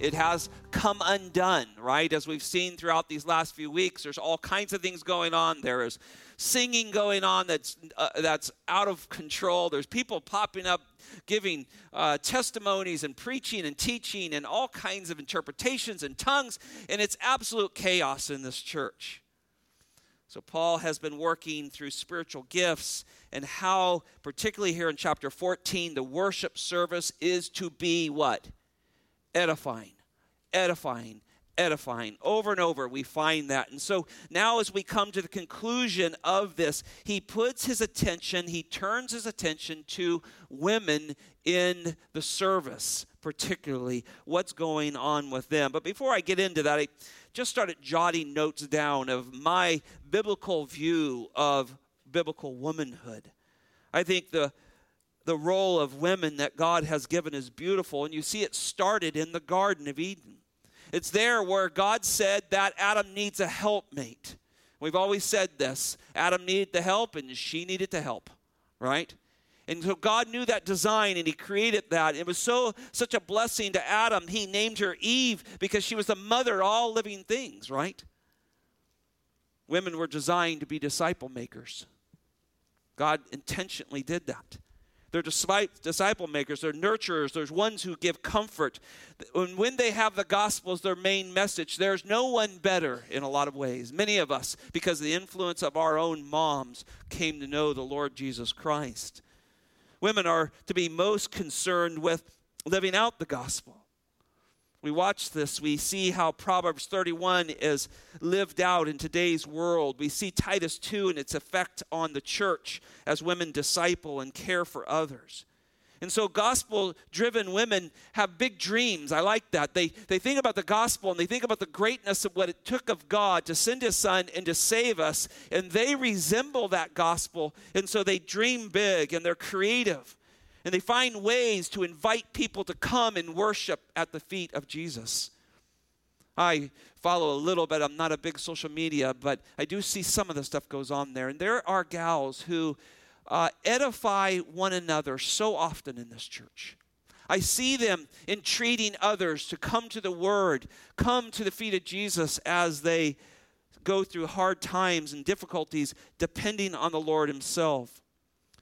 It has come undone, right? As we've seen throughout these last few weeks, there's all kinds of things going on. There is singing going on that's uh, that's out of control. There's people popping up giving uh, testimonies and preaching and teaching and all kinds of interpretations and tongues, and it's absolute chaos in this church. So, Paul has been working through spiritual gifts and how, particularly here in chapter 14, the worship service is to be what? Edifying, edifying, edifying. Over and over, we find that. And so now, as we come to the conclusion of this, he puts his attention, he turns his attention to women in the service, particularly what's going on with them. But before I get into that, I just started jotting notes down of my biblical view of biblical womanhood. I think the the role of women that God has given is beautiful, and you see it started in the Garden of Eden. It's there where God said that Adam needs a helpmate. We've always said this Adam needed the help, and she needed to help, right? And so God knew that design and he created that. It was so such a blessing to Adam. He named her Eve because she was the mother of all living things, right? Women were designed to be disciple makers. God intentionally did that. They're disciple makers, they're nurturers, there's ones who give comfort. And when they have the gospel as their main message, there's no one better in a lot of ways. Many of us, because of the influence of our own moms, came to know the Lord Jesus Christ. Women are to be most concerned with living out the gospel. We watch this, we see how Proverbs 31 is lived out in today's world. We see Titus 2 and its effect on the church as women disciple and care for others. And so, gospel driven women have big dreams. I like that. They, they think about the gospel and they think about the greatness of what it took of God to send his son and to save us. And they resemble that gospel. And so, they dream big and they're creative. And they find ways to invite people to come and worship at the feet of Jesus. I follow a little bit. I'm not a big social media, but I do see some of the stuff goes on there. And there are gals who uh, edify one another so often in this church. I see them entreating others to come to the Word, come to the feet of Jesus as they go through hard times and difficulties, depending on the Lord Himself.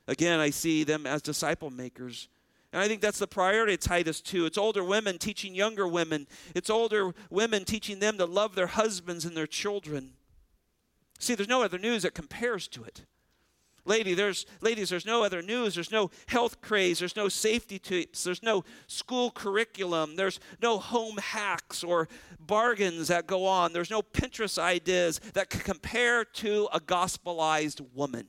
Again, I see them as disciple makers. And I think that's the priority of Titus 2. It's older women teaching younger women, it's older women teaching them to love their husbands and their children. See, there's no other news that compares to it. Lady, there's, ladies, there's no other news. There's no health craze. There's no safety tips. There's no school curriculum. There's no home hacks or bargains that go on. There's no Pinterest ideas that compare to a gospelized woman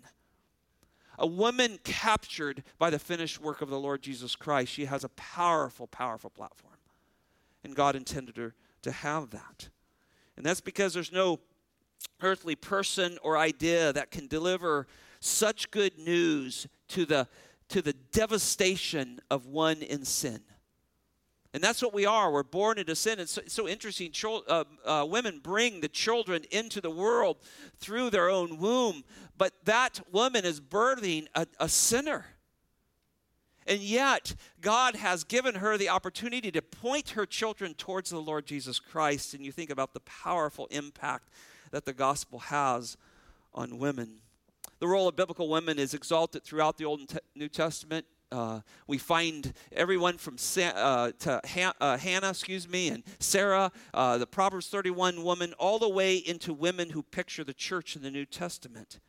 a woman captured by the finished work of the Lord Jesus Christ. She has a powerful, powerful platform. And God intended her to have that. And that's because there's no earthly person or idea that can deliver such good news to the, to the devastation of one in sin. And that's what we are. We're born into sin. It's so, it's so interesting. uh, uh, women bring the children into the world through their own womb, but that woman is birthing a, a sinner. And yet, God has given her the opportunity to point her children towards the Lord Jesus Christ. And you think about the powerful impact that the gospel has on women. The role of biblical women is exalted throughout the Old and New Testament. Uh, we find everyone from Sa- uh, to Han- uh, Hannah, excuse me, and Sarah, uh, the Proverbs 31 woman, all the way into women who picture the church in the New Testament.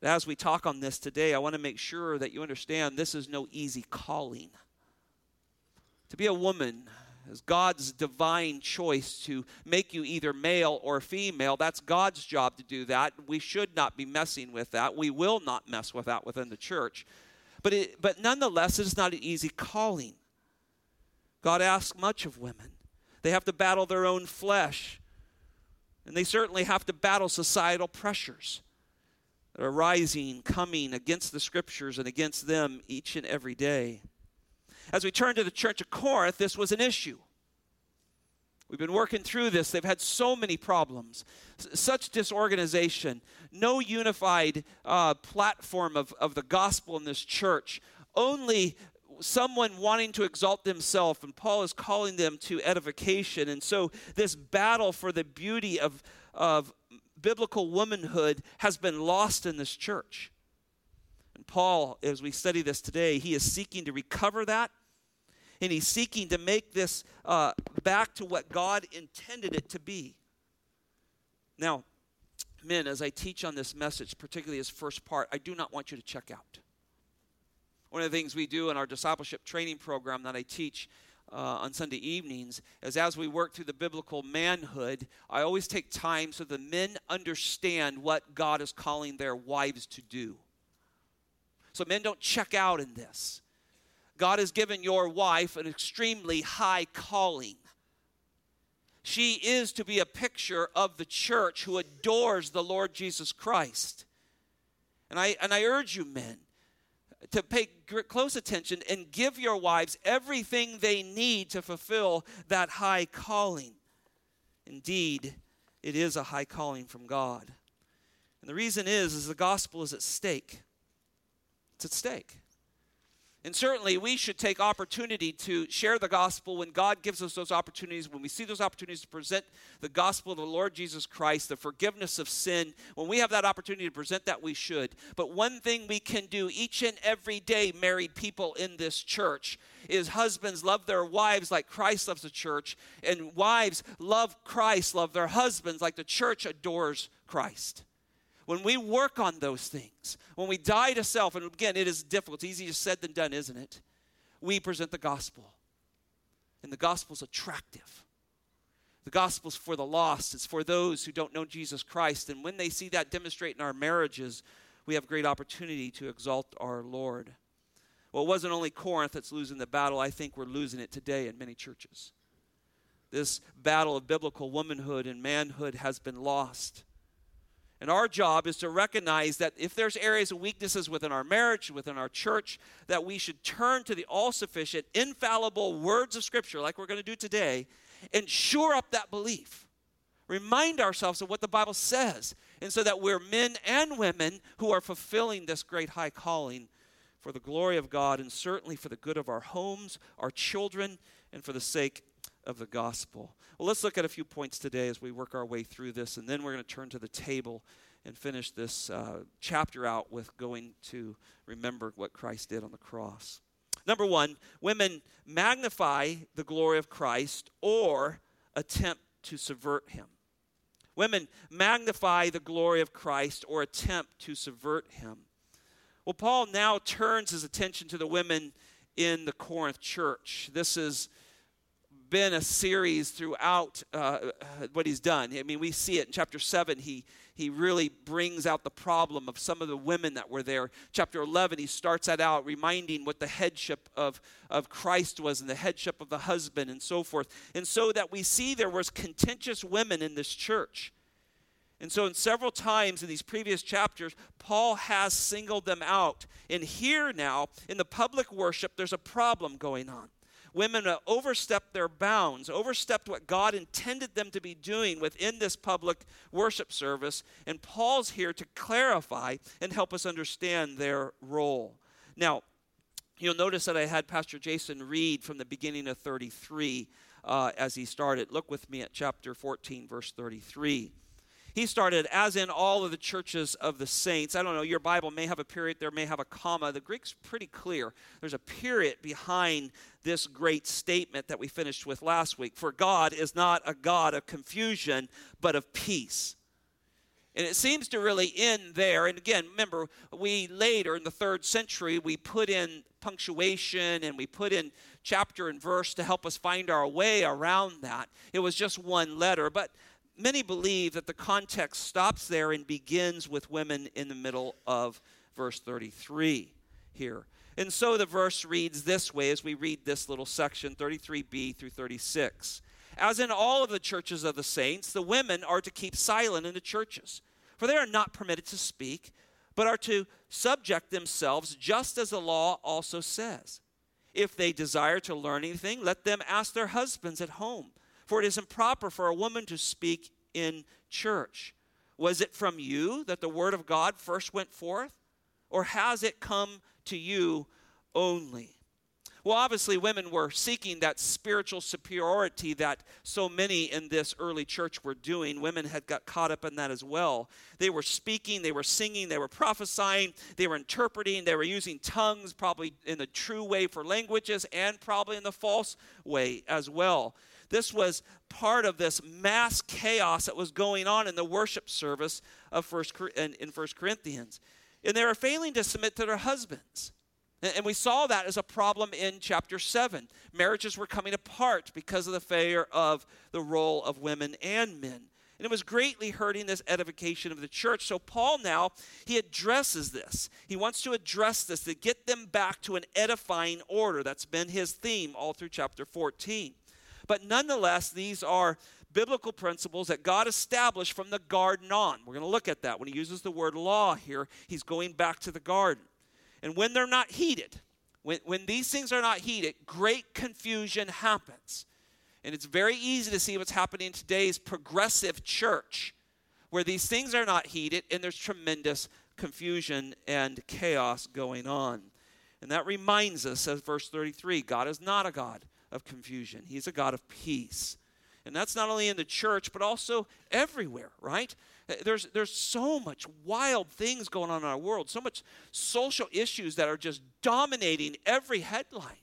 But As we talk on this today, I want to make sure that you understand this is no easy calling. To be a woman is God's divine choice to make you either male or female. That's God's job to do that. We should not be messing with that. We will not mess with that within the church. But, it, but nonetheless, it is not an easy calling. God asks much of women. They have to battle their own flesh, and they certainly have to battle societal pressures that are rising, coming against the scriptures and against them each and every day. As we turn to the church of Corinth, this was an issue. We've been working through this. They've had so many problems, such disorganization, no unified uh, platform of, of the gospel in this church, only someone wanting to exalt themselves, and Paul is calling them to edification. And so, this battle for the beauty of, of biblical womanhood has been lost in this church. And Paul, as we study this today, he is seeking to recover that, and he's seeking to make this uh, back to what God intended it to be. Now, men, as I teach on this message, particularly this first part, I do not want you to check out. One of the things we do in our discipleship training program that I teach uh, on Sunday evenings is as we work through the biblical manhood, I always take time so the men understand what God is calling their wives to do. So men don't check out in this. God has given your wife an extremely high calling. She is to be a picture of the church who adores the Lord Jesus Christ. And I, and I urge you, men, to pay close attention and give your wives everything they need to fulfill that high calling. Indeed, it is a high calling from God. And the reason is is the gospel is at stake. It's at stake. And certainly, we should take opportunity to share the gospel when God gives us those opportunities, when we see those opportunities to present the gospel of the Lord Jesus Christ, the forgiveness of sin. When we have that opportunity to present that, we should. But one thing we can do each and every day, married people in this church, is husbands love their wives like Christ loves the church, and wives love Christ, love their husbands like the church adores Christ. When we work on those things, when we die to self, and again, it is difficult, it's easier said than done, isn't it? We present the gospel. And the gospel's attractive. The gospel's for the lost, it's for those who don't know Jesus Christ. And when they see that demonstrate in our marriages, we have great opportunity to exalt our Lord. Well, it wasn't only Corinth that's losing the battle, I think we're losing it today in many churches. This battle of biblical womanhood and manhood has been lost. And our job is to recognize that if there's areas of weaknesses within our marriage, within our church, that we should turn to the all sufficient, infallible words of Scripture, like we're going to do today, and shore up that belief. Remind ourselves of what the Bible says, and so that we're men and women who are fulfilling this great high calling for the glory of God and certainly for the good of our homes, our children, and for the sake of the gospel. Well, let's look at a few points today as we work our way through this, and then we're going to turn to the table and finish this uh, chapter out with going to remember what Christ did on the cross. Number one, women magnify the glory of Christ or attempt to subvert him. Women magnify the glory of Christ or attempt to subvert him. Well, Paul now turns his attention to the women in the Corinth church. This is been a series throughout uh, what he's done. I mean, we see it in chapter 7. He, he really brings out the problem of some of the women that were there. Chapter 11, he starts that out, reminding what the headship of, of Christ was and the headship of the husband and so forth. And so that we see there was contentious women in this church. And so, in several times in these previous chapters, Paul has singled them out. And here now, in the public worship, there's a problem going on women overstepped their bounds, overstepped what God intended them to be doing within this public worship service. And Paul's here to clarify and help us understand their role. Now, you'll notice that I had Pastor Jason read from the beginning of 33 uh, as he started. Look with me at chapter 14, verse 33 he started, as in all of the churches of the saints. I don't know, your Bible may have a period, there may have a comma. The Greek's pretty clear. There's a period behind this great statement that we finished with last week. For God is not a God of confusion, but of peace. And it seems to really end there. And again, remember, we later in the third century, we put in punctuation and we put in chapter and verse to help us find our way around that. It was just one letter. But many believe that the context stops there and begins with women in the middle of verse 33 here. And so the verse reads this way as we read this little section 33b through 36. As in all of the churches of the saints, the women are to keep silent in the churches, for they are not permitted to speak, but are to subject themselves just as the law also says. If they desire to learn anything, let them ask their husbands at home for it is improper for a woman to speak in church. Was it from you that the word of God first went forth? Or has it come to you only? Well, obviously, women were seeking that spiritual superiority that so many in this early church were doing. Women had got caught up in that as well. They were speaking, they were singing, they were prophesying, they were interpreting, they were using tongues, probably in the true way for languages, and probably in the false way as well. This was part of this mass chaos that was going on in the worship service of first in, First Corinthians. And they were failing to submit to their husbands. And we saw that as a problem in chapter 7. Marriages were coming apart because of the failure of the role of women and men. And it was greatly hurting this edification of the church. So Paul now, he addresses this. He wants to address this to get them back to an edifying order. That's been his theme all through chapter 14. But nonetheless, these are biblical principles that God established from the garden on. We're going to look at that. When he uses the word law here, he's going back to the garden. And when they're not heeded, when, when these things are not heeded, great confusion happens. And it's very easy to see what's happening in today's progressive church, where these things are not heeded and there's tremendous confusion and chaos going on. And that reminds us of verse 33 God is not a God of confusion, He's a God of peace. And that's not only in the church, but also everywhere, right? There's, there's so much wild things going on in our world, so much social issues that are just dominating every headline.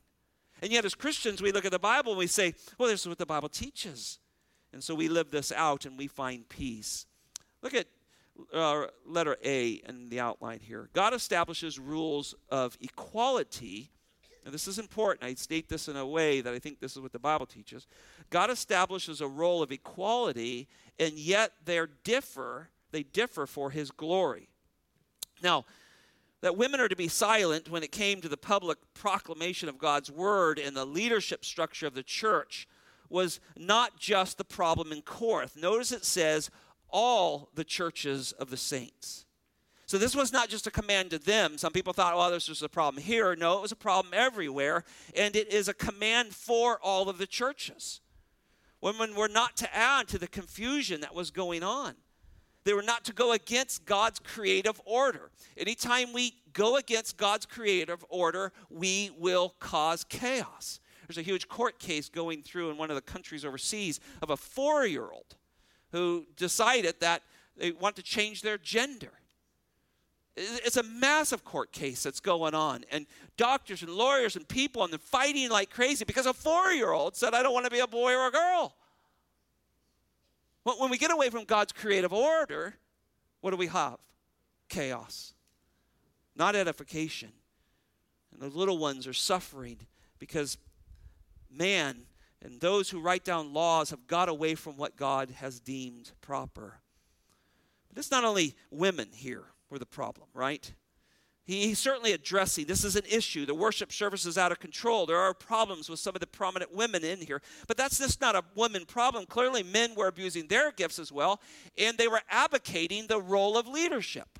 And yet, as Christians, we look at the Bible and we say, well, this is what the Bible teaches. And so we live this out and we find peace. Look at uh, letter A in the outline here. God establishes rules of equality. And this is important. I state this in a way that I think this is what the Bible teaches. God establishes a role of equality and yet they differ, they differ for his glory. Now, that women are to be silent when it came to the public proclamation of God's word and the leadership structure of the church was not just the problem in Corinth. Notice it says all the churches of the saints. So this was not just a command to them. Some people thought, well, this was a problem here. No, it was a problem everywhere. And it is a command for all of the churches. Women were not to add to the confusion that was going on. They were not to go against God's creative order. Anytime we go against God's creative order, we will cause chaos. There's a huge court case going through in one of the countries overseas of a four year old who decided that they want to change their gender. It's a massive court case that's going on, and doctors and lawyers and people, and they're fighting like crazy because a four year old said, I don't want to be a boy or a girl. When we get away from God's creative order, what do we have? Chaos, not edification. And the little ones are suffering because man and those who write down laws have got away from what God has deemed proper. But it's not only women here were the problem, right? He, he's certainly addressing this is an issue. The worship service is out of control. There are problems with some of the prominent women in here. But that's just not a woman problem. Clearly, men were abusing their gifts as well, and they were abdicating the role of leadership.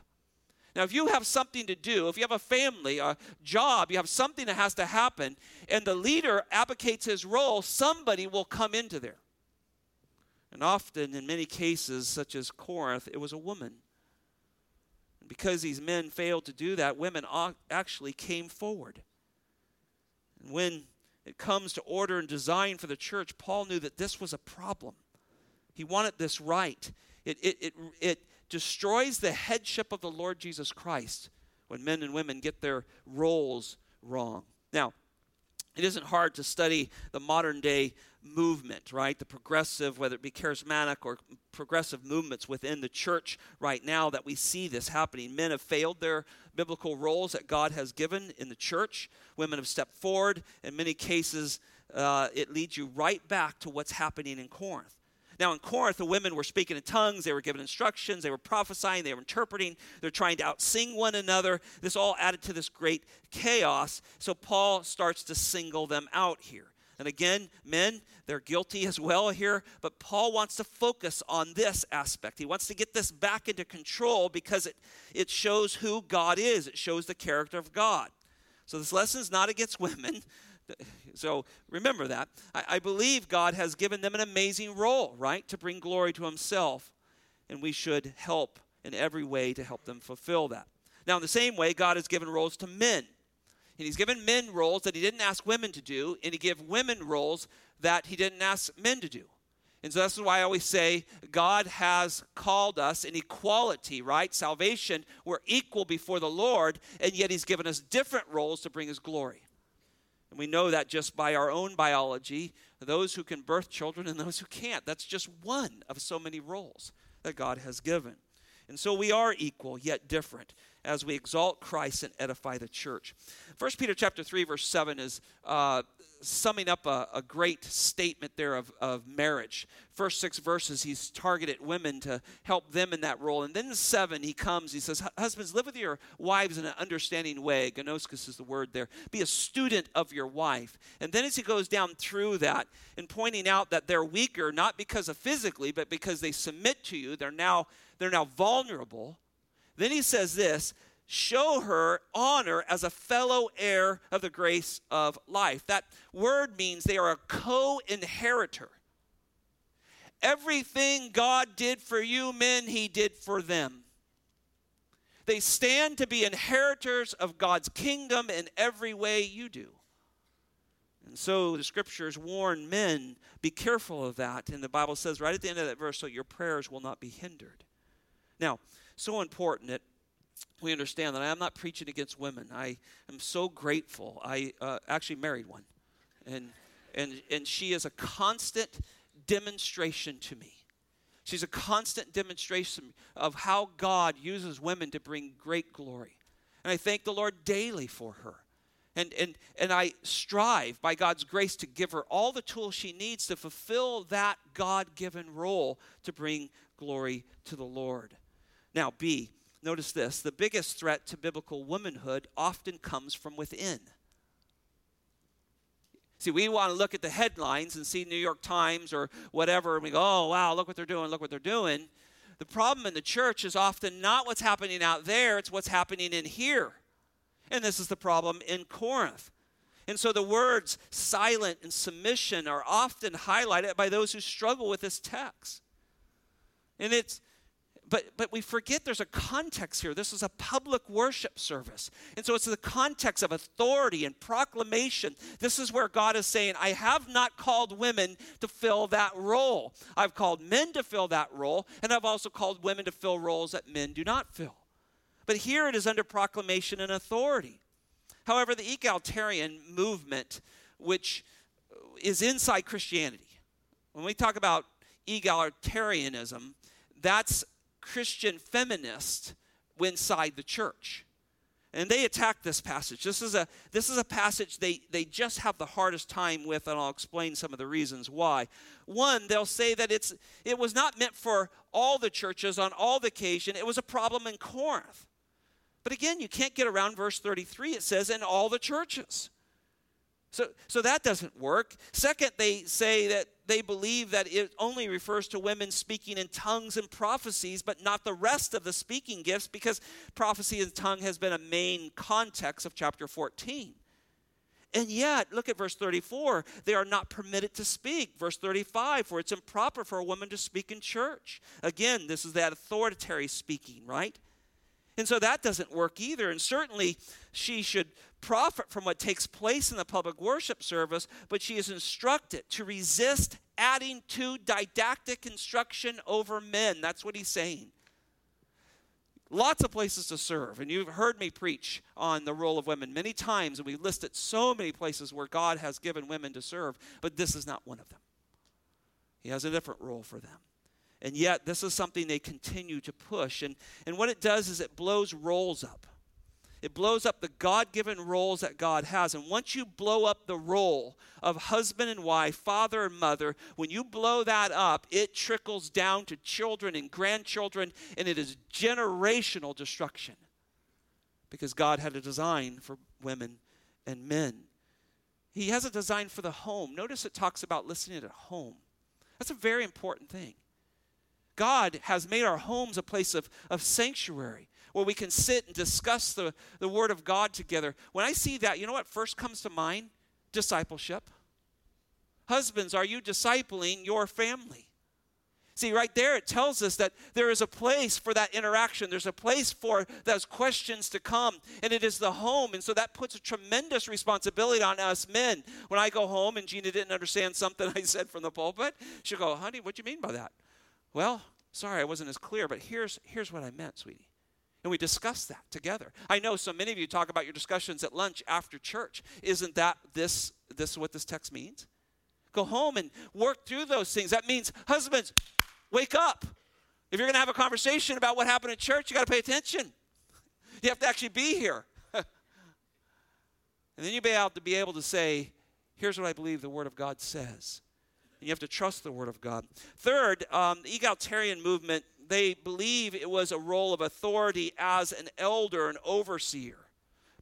Now, if you have something to do, if you have a family, a job, you have something that has to happen, and the leader abdicates his role, somebody will come into there. And often, in many cases, such as Corinth, it was a woman because these men failed to do that, women actually came forward. And when it comes to order and design for the church, Paul knew that this was a problem. He wanted this right. It, it, it, it destroys the headship of the Lord Jesus Christ when men and women get their roles wrong. Now, it isn't hard to study the modern day movement, right? The progressive, whether it be charismatic or progressive movements within the church right now that we see this happening. Men have failed their biblical roles that God has given in the church. Women have stepped forward. In many cases, uh, it leads you right back to what's happening in Corinth. Now, in Corinth, the women were speaking in tongues, they were giving instructions, they were prophesying, they were interpreting, they're trying to outsing one another. This all added to this great chaos. So, Paul starts to single them out here. And again, men, they're guilty as well here, but Paul wants to focus on this aspect. He wants to get this back into control because it, it shows who God is, it shows the character of God. So this lesson is not against women. So remember that. I, I believe God has given them an amazing role, right, to bring glory to Himself, and we should help in every way to help them fulfill that. Now, in the same way, God has given roles to men. And he's given men roles that he didn't ask women to do, and he gave women roles that he didn't ask men to do. And so this is why I always say God has called us in equality, right? Salvation, we're equal before the Lord, and yet He's given us different roles to bring His glory. And we know that just by our own biology, those who can birth children and those who can't. That's just one of so many roles that God has given. And so we are equal, yet different as we exalt Christ and edify the church. 1 Peter chapter 3, verse 7 is uh, summing up a, a, great statement there of, of marriage. First six verses, he's targeted women to help them in that role. And then seven, he comes, he says, Husbands, live with your wives in an understanding way. Gnoskos is the word there. Be a student of your wife. And then as he goes down through that and pointing out that they're weaker, not because of physically, but because they submit to you, they're now, they're now vulnerable then he says this show her honor as a fellow heir of the grace of life. That word means they are a co inheritor. Everything God did for you, men, he did for them. They stand to be inheritors of God's kingdom in every way you do. And so the scriptures warn men, be careful of that. And the Bible says right at the end of that verse, so your prayers will not be hindered. Now, so important that we understand that I am not preaching against women. I am so grateful. I uh, actually married one, and and and she is a constant demonstration to me. She's a constant demonstration of how God uses women to bring great glory, and I thank the Lord daily for her. And, and, and I strive by God's grace to give her all the tools she needs to fulfill that God given role to bring glory to the Lord. Now, B, notice this the biggest threat to biblical womanhood often comes from within. See, we want to look at the headlines and see New York Times or whatever, and we go, oh, wow, look what they're doing, look what they're doing. The problem in the church is often not what's happening out there, it's what's happening in here. And this is the problem in Corinth. And so the words silent and submission are often highlighted by those who struggle with this text. And it's but, but we forget there's a context here. This is a public worship service. And so it's the context of authority and proclamation. This is where God is saying, I have not called women to fill that role. I've called men to fill that role, and I've also called women to fill roles that men do not fill. But here it is under proclamation and authority. However, the egalitarian movement, which is inside Christianity, when we talk about egalitarianism, that's Christian feminists inside the church. And they attack this passage. This is a, this is a passage they, they just have the hardest time with, and I'll explain some of the reasons why. One, they'll say that it's, it was not meant for all the churches on all the occasion, it was a problem in Corinth. But again, you can't get around verse 33. It says, in all the churches. So, so that doesn't work. Second, they say that they believe that it only refers to women speaking in tongues and prophecies, but not the rest of the speaking gifts, because prophecy and tongue has been a main context of chapter 14. And yet, look at verse 34. They are not permitted to speak. Verse 35, for it's improper for a woman to speak in church. Again, this is that authoritative speaking, right? And so that doesn't work either. And certainly she should profit from what takes place in the public worship service, but she is instructed to resist adding to didactic instruction over men. That's what he's saying. Lots of places to serve, and you've heard me preach on the role of women many times, and we listed so many places where God has given women to serve, but this is not one of them. He has a different role for them. And yet, this is something they continue to push. And, and what it does is it blows roles up. It blows up the God given roles that God has. And once you blow up the role of husband and wife, father and mother, when you blow that up, it trickles down to children and grandchildren, and it is generational destruction. Because God had a design for women and men. He has a design for the home. Notice it talks about listening at home. That's a very important thing. God has made our homes a place of, of sanctuary where we can sit and discuss the, the Word of God together. When I see that, you know what first comes to mind? Discipleship. Husbands, are you discipling your family? See, right there, it tells us that there is a place for that interaction. There's a place for those questions to come, and it is the home. And so that puts a tremendous responsibility on us men. When I go home and Gina didn't understand something I said from the pulpit, she'll go, Honey, what do you mean by that? Well, sorry, I wasn't as clear, but here's, here's what I meant, sweetie. And we discuss that together. I know so many of you talk about your discussions at lunch after church. Isn't that this, this what this text means? Go home and work through those things. That means, husbands, wake up. If you're going to have a conversation about what happened at church, you got to pay attention. You have to actually be here. and then you be able to be able to say, here's what I believe the Word of God says. And you have to trust the Word of God. Third, um, the egalitarian movement, they believe it was a role of authority as an elder, an overseer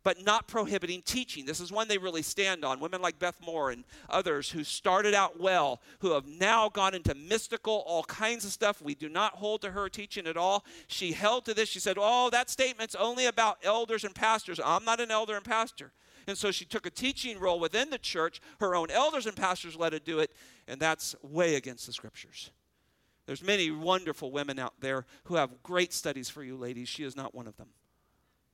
but not prohibiting teaching. This is one they really stand on. Women like Beth Moore and others who started out well, who have now gone into mystical, all kinds of stuff. We do not hold to her teaching at all. She held to this. She said, Oh, that statement's only about elders and pastors. I'm not an elder and pastor. And so she took a teaching role within the church. Her own elders and pastors let her do it, and that's way against the scriptures. There's many wonderful women out there who have great studies for you, ladies. She is not one of them.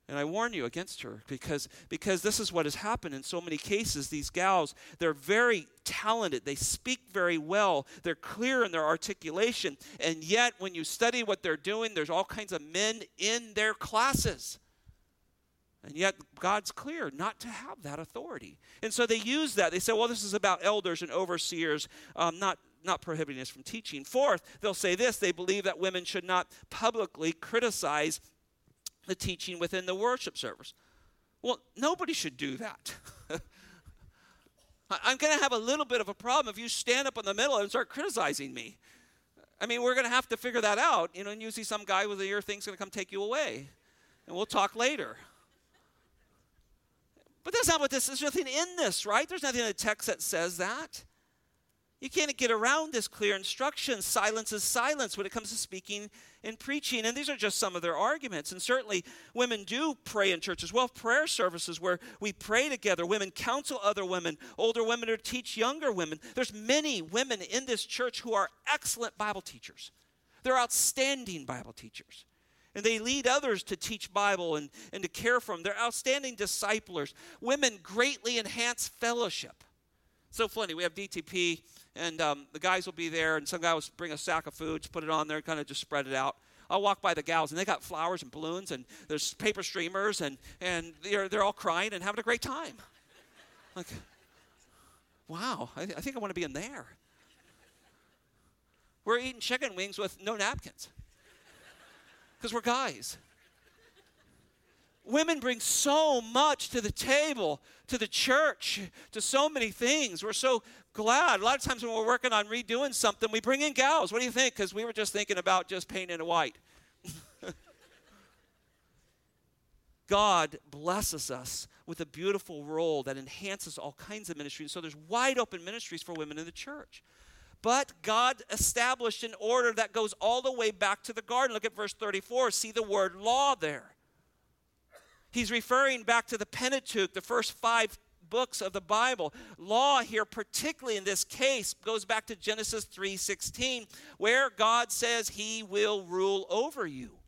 And I warn you against her because, because this is what has happened in so many cases. These gals, they're very talented. They speak very well. They're clear in their articulation. And yet, when you study what they're doing, there's all kinds of men in their classes. And yet, God's clear not to have that authority. And so they use that. They say, well, this is about elders and overseers, um, not, not prohibiting us from teaching. Fourth, they'll say this they believe that women should not publicly criticize the teaching within the worship service. Well, nobody should do that. I'm going to have a little bit of a problem if you stand up in the middle and start criticizing me. I mean, we're going to have to figure that out. You know, and you see some guy with a ear thing's going to come take you away. And we'll talk later. But that's not what this is. There's nothing in this, right? There's nothing in the text that says that. You can't get around this clear instruction. Silence is silence when it comes to speaking and preaching. And these are just some of their arguments. And certainly, women do pray in churches. Well, prayer services where we pray together. Women counsel other women. Older women to teach younger women. There's many women in this church who are excellent Bible teachers. They're outstanding Bible teachers. And they lead others to teach Bible and, and to care for them. They're outstanding disciplers. Women greatly enhance fellowship. So funny. We have DTP and um, the guys will be there, and some guy will bring a sack of food, put it on there, kind of just spread it out. I'll walk by the gals, and they got flowers and balloons, and there's paper streamers, and, and they're, they're all crying and having a great time. Like, wow, I, I think I want to be in there. We're eating chicken wings with no napkins because we're guys. Women bring so much to the table, to the church, to so many things. We're so glad. A lot of times when we're working on redoing something, we bring in gals. What do you think? Because we were just thinking about just painting it white. God blesses us with a beautiful role that enhances all kinds of ministries. And so there's wide open ministries for women in the church. But God established an order that goes all the way back to the garden. Look at verse 34. See the word law there. He's referring back to the Pentateuch, the first five books of the Bible. Law here, particularly in this case, goes back to Genesis 3:16, where God says he will rule over you.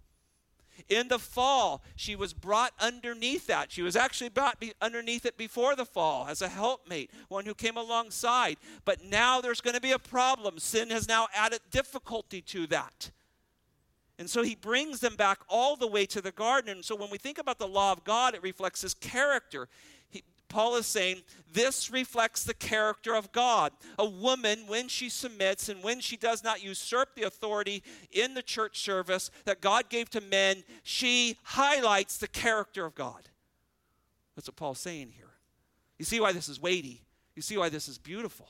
In the fall, she was brought underneath that. She was actually brought underneath it before the fall as a helpmate, one who came alongside. But now there's going to be a problem. Sin has now added difficulty to that. And so he brings them back all the way to the garden. And so when we think about the law of God, it reflects his character. He, Paul is saying this reflects the character of God. A woman, when she submits and when she does not usurp the authority in the church service that God gave to men, she highlights the character of God. That's what Paul's saying here. You see why this is weighty. You see why this is beautiful.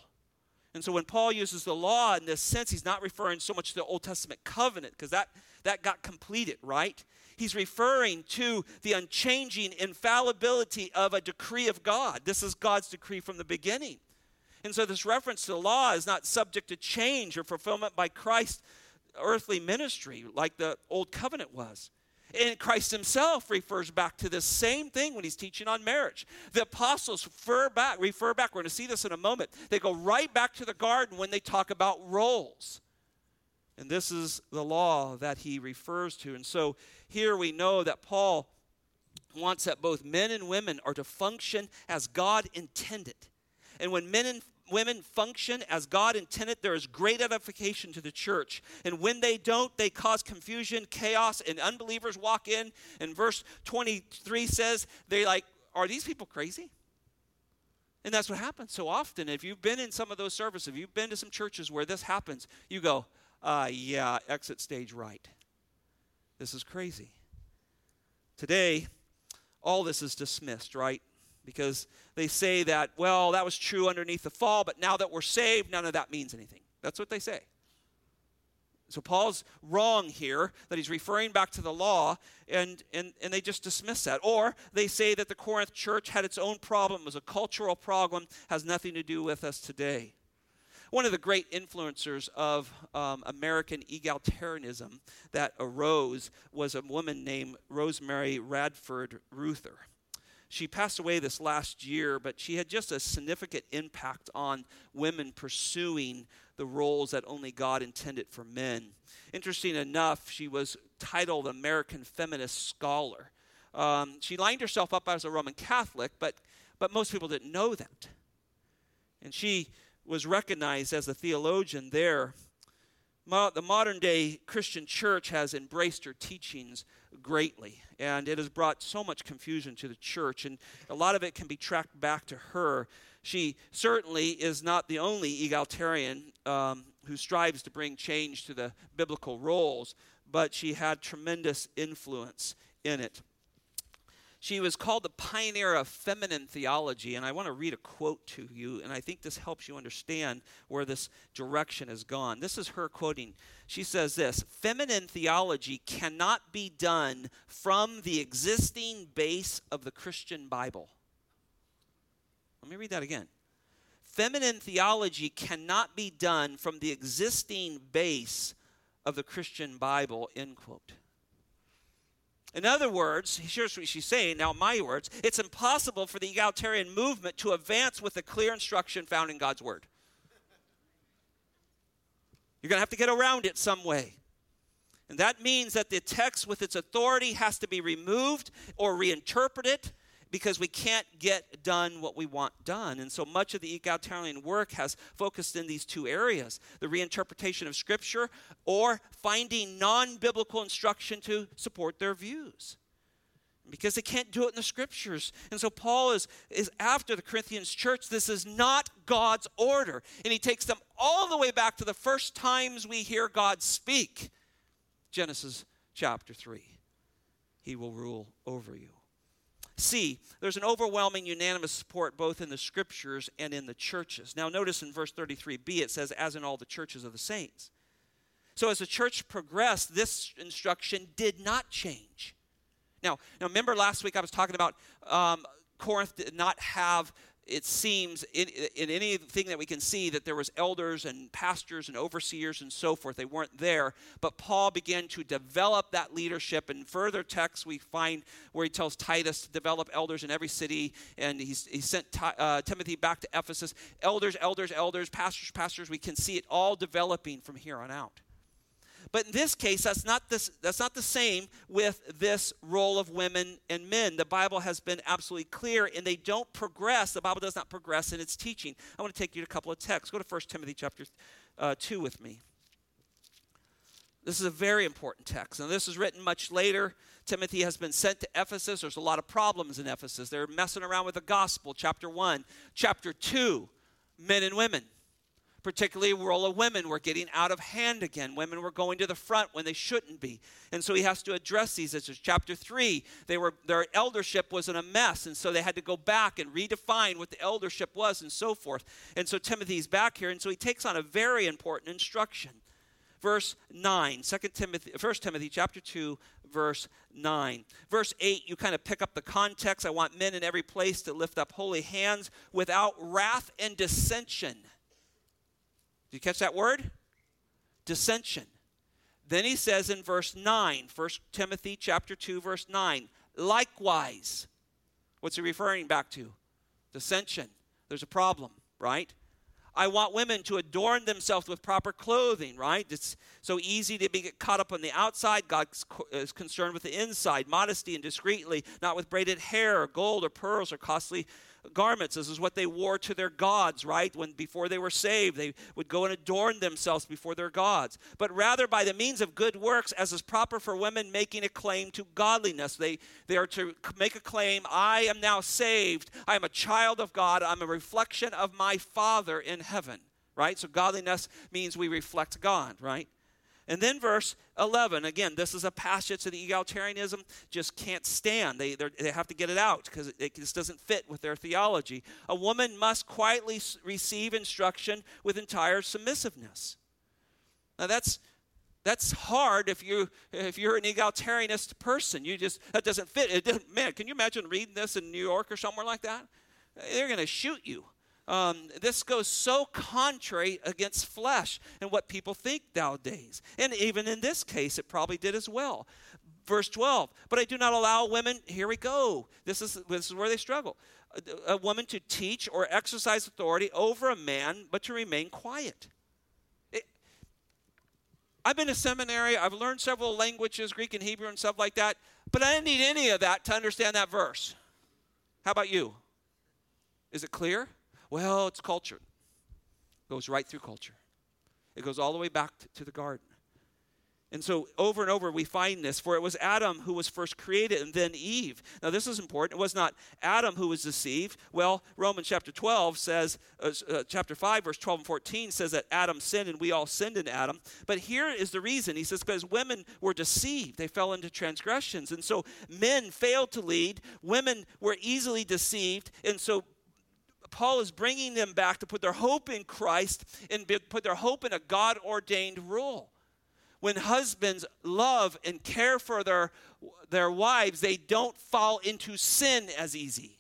And so when Paul uses the law in this sense, he's not referring so much to the Old Testament covenant, because that that got completed, right? He's referring to the unchanging infallibility of a decree of God. This is God's decree from the beginning. And so, this reference to the law is not subject to change or fulfillment by Christ's earthly ministry like the Old Covenant was. And Christ himself refers back to this same thing when he's teaching on marriage. The apostles refer back, refer back. We're going to see this in a moment. They go right back to the garden when they talk about roles. And this is the law that he refers to. And so here we know that Paul wants that both men and women are to function as God intended. And when men and women function as God intended, there is great edification to the church. And when they don't, they cause confusion, chaos, and unbelievers walk in. And verse 23 says, they like, are these people crazy? And that's what happens so often. If you've been in some of those services, if you've been to some churches where this happens, you go, uh, yeah, exit stage right. This is crazy. Today, all this is dismissed, right? Because they say that, well, that was true underneath the fall, but now that we're saved, none of that means anything. That's what they say. So Paul's wrong here that he's referring back to the law, and, and, and they just dismiss that. Or they say that the Corinth church had its own problem, was a cultural problem, has nothing to do with us today. One of the great influencers of um, American egalitarianism that arose was a woman named Rosemary Radford Ruether. She passed away this last year, but she had just a significant impact on women pursuing the roles that only God intended for men. Interesting enough, she was titled American Feminist Scholar. Um, she lined herself up as a Roman Catholic, but, but most people didn't know that. And she was recognized as a theologian there. Mo- the modern day Christian church has embraced her teachings greatly, and it has brought so much confusion to the church, and a lot of it can be tracked back to her. She certainly is not the only egalitarian um, who strives to bring change to the biblical roles, but she had tremendous influence in it. She was called the pioneer of feminine theology, and I want to read a quote to you, and I think this helps you understand where this direction has gone. This is her quoting. She says this Feminine theology cannot be done from the existing base of the Christian Bible. Let me read that again. Feminine theology cannot be done from the existing base of the Christian Bible, end quote. In other words, here's what she's saying, now my words, it's impossible for the egalitarian movement to advance with the clear instruction found in God's Word. You're going to have to get around it some way. And that means that the text with its authority has to be removed or reinterpreted because we can't get done what we want done. And so much of the egalitarian work has focused in these two areas the reinterpretation of Scripture or finding non biblical instruction to support their views. Because they can't do it in the scriptures. And so Paul is, is after the Corinthians church. This is not God's order. And he takes them all the way back to the first times we hear God speak Genesis chapter 3. He will rule over you. C, there's an overwhelming unanimous support both in the scriptures and in the churches. Now, notice in verse 33b, it says, as in all the churches of the saints. So, as the church progressed, this instruction did not change. Now, now remember last week I was talking about um, Corinth did not have it seems in, in, anything that we can see that there was elders and pastors and overseers and so forth. They weren't there. But paul began to develop that leadership. In further texts we find where he tells titus to develop elders in every city. And he sent uh, timothy back to ephesus. Elders elders elders pastors pastors. We can see it all developing from here on out but in this case, that's not, this, that's not the same with this role of women and men. The Bible has been absolutely clear, and they don't progress. The Bible does not progress in its teaching. I want to take you to a couple of texts. Go to 1 Timothy chapter uh, 2 with me. This is a very important text. And this is written much later. Timothy has been sent to Ephesus. There's a lot of problems in Ephesus. They're messing around with the gospel, chapter 1. Chapter 2, men and women particularly the role of women were getting out of hand again. Women were going to the front when they shouldn't be. And so he has to address these issues. Chapter 3, they were, their eldership was in a mess, and so they had to go back and redefine what the eldership was and so forth. And so Timothy's back here, and so he takes on a very important instruction. Verse 9, 2 Timothy, 1 Timothy chapter 2, verse 9. Verse 8, you kind of pick up the context. I want men in every place to lift up holy hands without wrath and dissension did you catch that word? Dissension. Then he says in verse 9, 1 Timothy chapter 2 verse 9, likewise. What's he referring back to? Dissension. There's a problem, right? I want women to adorn themselves with proper clothing, right? It's so easy to be caught up on the outside. God is concerned with the inside, modesty and discreetly, not with braided hair or gold or pearls or costly garments. This is what they wore to their gods, right? When before they were saved, they would go and adorn themselves before their gods. But rather by the means of good works, as is proper for women making a claim to godliness. They they are to make a claim, I am now saved. I am a child of God. I'm a reflection of my Father in heaven. Right? So godliness means we reflect God, right? And then verse 11, again, this is a passage that egalitarianism just can't stand. They, they have to get it out because it, it just doesn't fit with their theology. A woman must quietly receive instruction with entire submissiveness. Now that's that's hard if you if you're an egalitarianist person. You just that doesn't fit. It doesn't, man, can you imagine reading this in New York or somewhere like that? They're going to shoot you. Um, this goes so contrary against flesh and what people think nowadays. And even in this case, it probably did as well. Verse 12, but I do not allow women, here we go. This is, this is where they struggle. A, a woman to teach or exercise authority over a man, but to remain quiet. It, I've been to seminary, I've learned several languages, Greek and Hebrew and stuff like that, but I didn't need any of that to understand that verse. How about you? Is it clear? Well, it's culture. It goes right through culture. It goes all the way back to the garden. And so over and over we find this. For it was Adam who was first created and then Eve. Now this is important. It was not Adam who was deceived. Well, Romans chapter 12 says, uh, uh, chapter 5, verse 12 and 14 says that Adam sinned and we all sinned in Adam. But here is the reason. He says, because women were deceived. They fell into transgressions. And so men failed to lead. Women were easily deceived. And so Paul is bringing them back to put their hope in Christ and put their hope in a God ordained rule. When husbands love and care for their, their wives, they don't fall into sin as easy.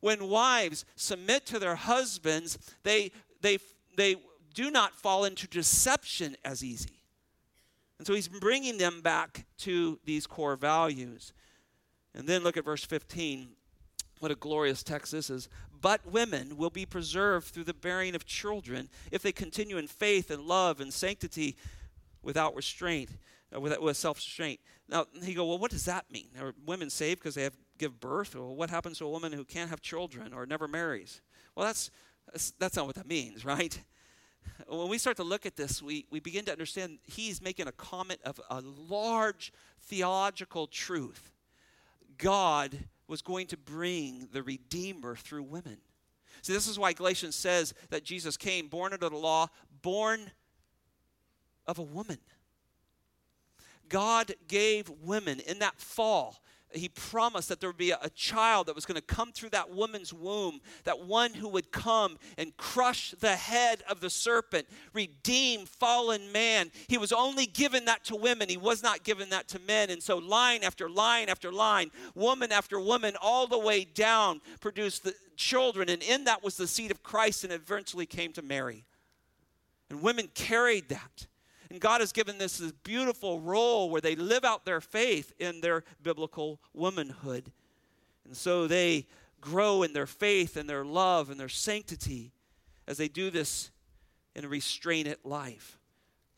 When wives submit to their husbands, they, they, they do not fall into deception as easy. And so he's bringing them back to these core values. And then look at verse 15. What a glorious text this is. But women will be preserved through the bearing of children if they continue in faith and love and sanctity without restraint, uh, with, with self restraint. Now, he go, well, what does that mean? Are women saved because they have give birth? Or what happens to a woman who can't have children or never marries? Well, that's, that's, that's not what that means, right? When we start to look at this, we, we begin to understand he's making a comment of a large theological truth. God was going to bring the Redeemer through women. See, this is why Galatians says that Jesus came born under the law, born of a woman. God gave women in that fall he promised that there would be a, child that was going to come through that woman's womb, that one who would come and crush the head of the serpent, redeem fallen man. He was only given that to women, he was not given that to men. And so, line after line after line, woman after woman, all the way down, produced the children. And in that was the seed of Christ, and eventually came to Mary. And women carried that. And God has given this, this beautiful role where they live out their faith in their biblical womanhood. And so they grow in their faith and their love and their sanctity as they do this in a restrained life.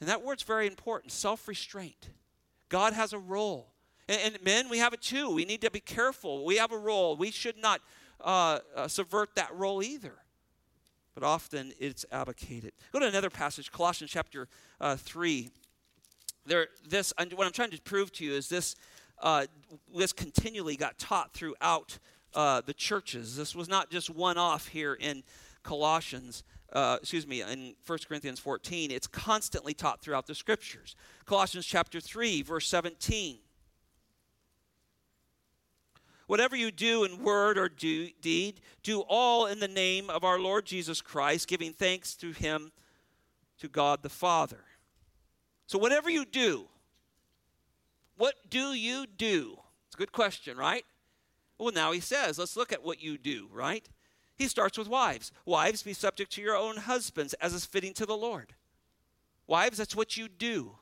And that word's very important self restraint. God has a role. And, and, men, we have it too. We need to be careful. We have a role. We should not uh, uh, subvert that role either but often it's abdicated. Go to another passage, Colossians chapter uh, 3. There, this, what I'm trying to prove to you is this, uh, this continually got taught throughout uh, the churches. This was not just one off here in Colossians. Uh, excuse me, in 1 Corinthians 14, it's constantly taught throughout the scriptures. Colossians chapter 3, verse 17. Whatever you do in word or do, deed, do all in the name of our Lord Jesus Christ, giving thanks to him, to God the Father. So, whatever you do, what do you do? It's a good question, right? Well, now he says, let's look at what you do, right? He starts with wives. Wives, be subject to your own husbands as is fitting to the Lord. Wives, that's what you do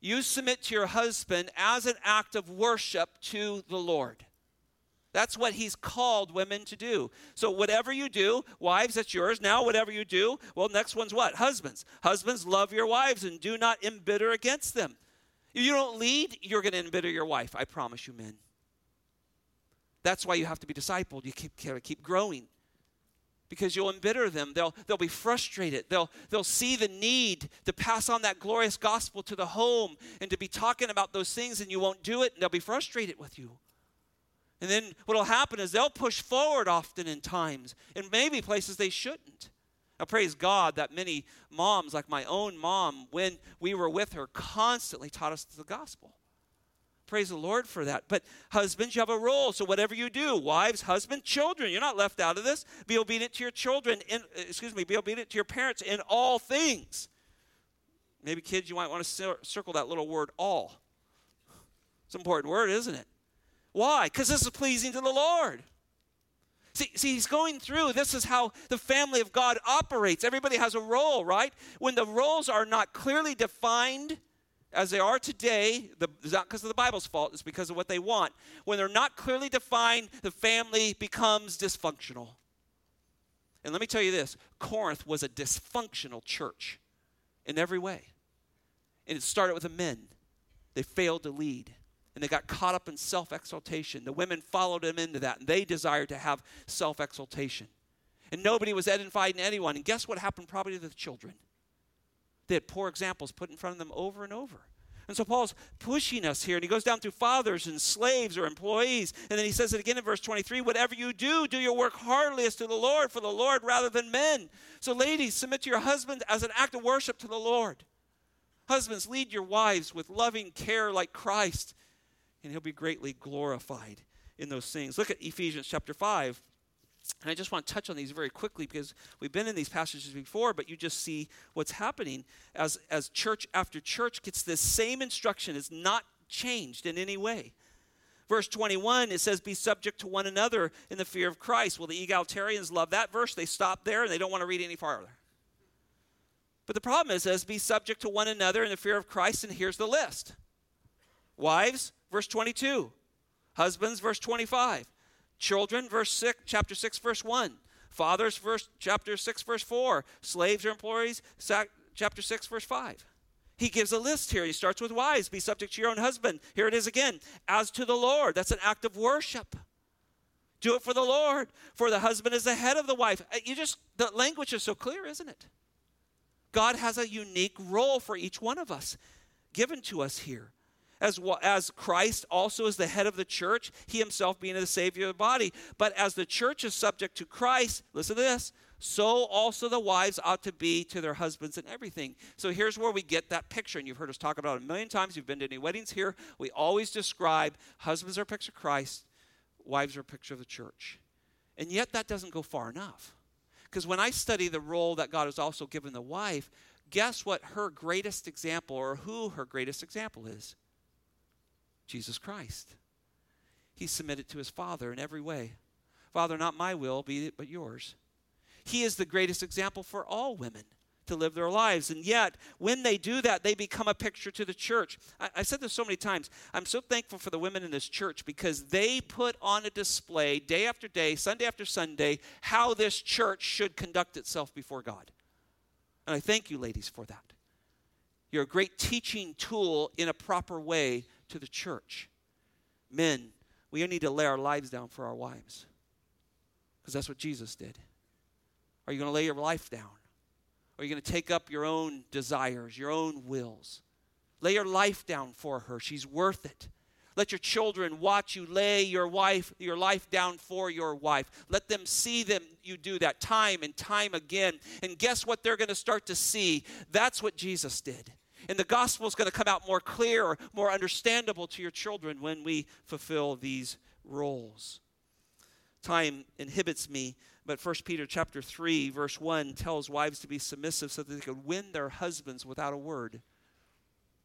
you submit to your husband as an act of worship to the Lord. That's what he's called women to do. So, whatever you do, wives, that's yours. Now, whatever you do, well, next one's what? Husbands. Husbands, love your wives and do not embitter against them. If you don't lead, you're going to embitter your wife. I promise you, men. That's why you have to be discipled. You keep, keep growing because you'll embitter them. They'll, they'll be frustrated. They'll, they'll see the need to pass on that glorious gospel to the home and to be talking about those things, and you won't do it, and they'll be frustrated with you. And then what will happen is they'll push forward often in times, in maybe places they shouldn't. I praise God that many moms, like my own mom, when we were with her, constantly taught us the gospel. Praise the Lord for that. But husbands, you have a role. So whatever you do, wives, husband, children, you're not left out of this. Be obedient to your children. In, uh, excuse me. Be obedient to your parents in all things. Maybe kids, you might want to circle that little word "all." It's an important word, isn't it? Why? Because this is pleasing to the Lord. See, see, he's going through. This is how the family of God operates. Everybody has a role, right? When the roles are not clearly defined, as they are today, the, it's not because of the Bible's fault, it's because of what they want. When they're not clearly defined, the family becomes dysfunctional. And let me tell you this Corinth was a dysfunctional church in every way. And it started with the men, they failed to lead and they got caught up in self exaltation. The women followed them into that, and they desired to have self exaltation. And nobody was edifying anyone. And guess what happened probably to the children? Had poor examples put in front of them over and over. And so Paul's pushing us here, and he goes down through fathers and slaves or employees. And then he says it again in verse 23 whatever you do, do your work heartily as to the Lord, for the Lord rather than men. So, ladies, submit to your husband as an act of worship to the Lord. Husbands, lead your wives with loving care like Christ and he'll be greatly glorified in those things. Look at Ephesians chapter 5. And I just want to touch on these very quickly because we've been in these passages before, but you just see what's happening as, as church after church gets this same instruction. It's not changed in any way. Verse 21, it says, Be subject to one another in the fear of Christ. Well, the egalitarians love that verse. They stop there and they don't want to read any farther. But the problem is, says, Be subject to one another in the fear of Christ, and here's the list Wives, verse 22. Husbands, verse 25. Children, verse 6, chapter 6, verse 1. Fathers, verse chapter 6, verse 4. Slaves or employees, chapter 6, verse 5. He gives a list here. He starts with wives. Be subject to your own husband. Here it is again. As to the Lord, that's an act of worship. Do it for the Lord. For the husband is the head of the wife. Uh, you just, the language is so clear, isn't it? God has a unique role for each one of us given to us here as, well, as Christ also is the head of the church, he himself being the Savior of the body. But as the church is subject to Christ, listen to this, so also the wives ought to be to their husbands and everything. So here's where we get that picture, and you've heard us talk about it a million times. You've been to any weddings here. We always describe husbands are a picture of Christ, wives are a picture of the church. And yet that doesn't go far enough. Because when I study the role that God has also given the wife, guess what her greatest example or who her greatest example is? Jesus Christ. He submitted to his Father in every way. Father, not my will, be it but yours. He is the greatest example for all women to live their lives. And yet, when they do that, they become a picture to the church. I, I, said this so many times. I'm so thankful for the women in this church because they put on a display day after day, Sunday after Sunday, how this church should conduct itself before God. And I thank you, ladies, for that. You're a great teaching tool in a proper way to the church. Men, we need to lay our lives down for our wives because that's what Jesus did. Are you going to lay your life down? Are you going to take up your own desires, your own wills? Lay your life down for her. She's worth it. Let your children watch you lay your wife your life down for your wife. Let them see them you do that time and time again. And guess what they're going to start to see? That's what Jesus did. And the gospel is going to come out more clear, more understandable to your children when we fulfill these roles. Time inhibits me, but 1 Peter chapter 3 verse 1 tells wives to be submissive so that they could win their husbands without a word.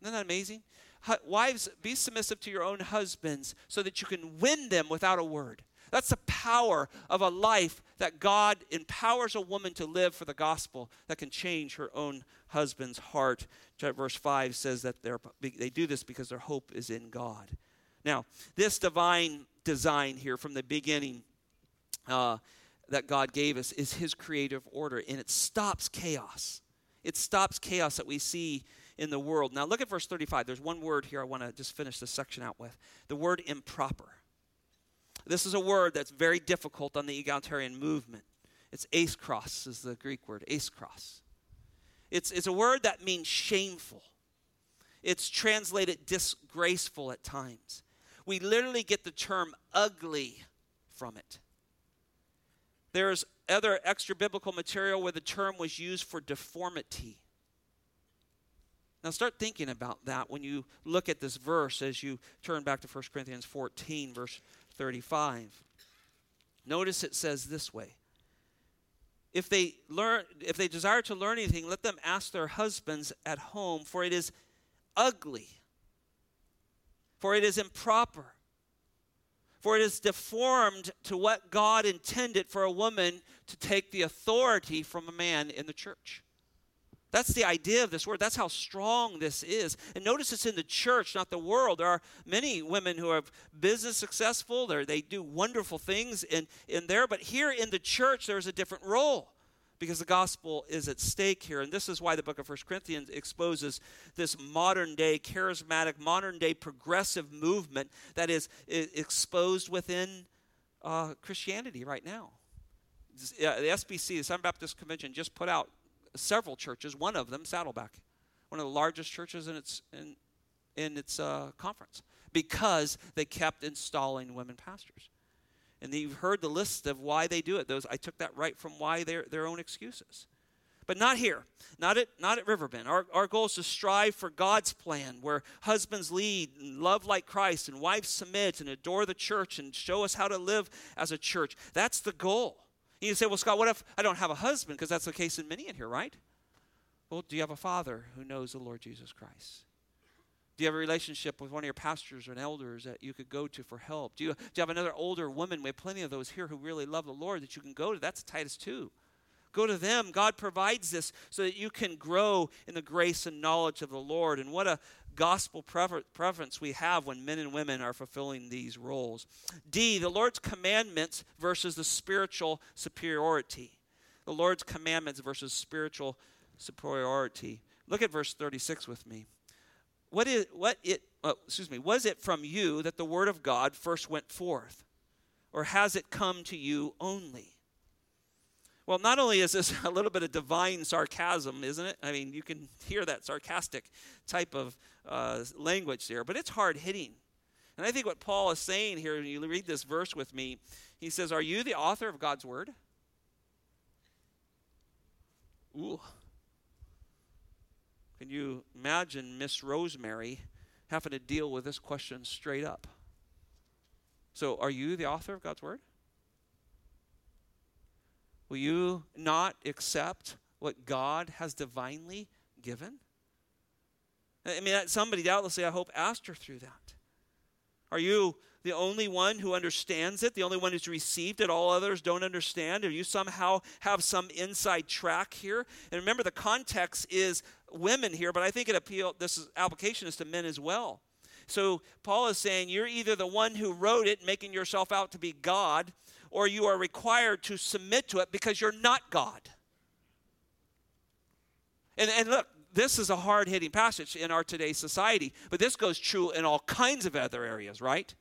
Isn't that amazing? Wives, be submissive to your own husbands so that you can win them without a word. That's the power of a life that God empowers a woman to live for the gospel that can change her own husband's heart. Verse 5 says that they do this because their hope is in God. Now, this divine design here from the beginning uh, that God gave us is His creative order, and it stops chaos. It stops chaos that we see in the world. Now, look at verse 35. There's one word here I want to just finish this section out with the word improper. This is a word that's very difficult on the egalitarian movement. It's askros, is the Greek word, askros. It's, it's a word that means shameful. It's translated disgraceful at times. We literally get the term ugly from it. There's other extra biblical material where the term was used for deformity. Now start thinking about that when you look at this verse as you turn back to 1 Corinthians 14, verse 35. Notice it says this way. If they learn if they desire to learn anything, let them ask their husbands at home, for it is ugly. For it is improper. For it is deformed to what God intended for a woman to take the authority from a man in the church. That's the idea of this word. That's how strong this is. And notice it's in the church, not the world. There are many women who are business successful. They're, they do wonderful things in, in there. But here in the church, there's a different role because the gospel is at stake here. And this is why the book of First Corinthians exposes this modern day, charismatic, modern day progressive movement that is, exposed within uh, Christianity right now. The SBC, the Southern Baptist Convention, just put out several churches, one of them, Saddleback, one of the largest churches in its, in, in its uh, conference, because they kept installing women pastors. And you've heard the list of why they do it. Those I took that right from why their their own excuses. But not here, not at, not at Riverbend. Our, our goal is to strive for God's plan where husbands lead and love like Christ and wives submit and adore the church and show us how to live as a church. That's the goal. You say, well, Scott, what if I don't have a husband? Because that's the case in many in here, right? Well, do you have a father who knows the Lord Jesus Christ? Do you have a relationship with one of your pastors or an elders that you could go to for help? Do you, do you have another older woman? We have plenty of those here who really love the Lord that you can go to. That's Titus 2. Go to them. God provides this so that you can grow in the grace and knowledge of the Lord. And what a gospel preference we have when men and women are fulfilling these roles. D, the Lord's commandments versus the spiritual superiority. The Lord's commandments versus spiritual superiority. Look at verse 36 with me. What is what it oh, excuse me, was it from you that the word of God first went forth? Or has it come to you only? Well, not only is this a little bit of divine sarcasm, isn't it? I mean, you can hear that sarcastic type of uh, language there, but it's hard hitting. And I think what Paul is saying here, when you read this verse with me, he says, Are you the author of God's word? Ooh. Can you imagine Miss Rosemary having to deal with this question straight up? So, are you the author of God's word? Will you not accept what God has divinely given? I mean, somebody doubtlessly, I hope, asked her through that. Are you the only one who understands it, the only one who's received it? All others don't understand? Or you somehow have some inside track here? And remember, the context is women here, but I think it appeal. This is, application is to men as well. So Paul is saying you're either the one who wrote it, making yourself out to be God, or you are required to submit to it because you're not God. And, and look, this is a hard hitting passage in our today's society, but this goes true in all kinds of other areas, right?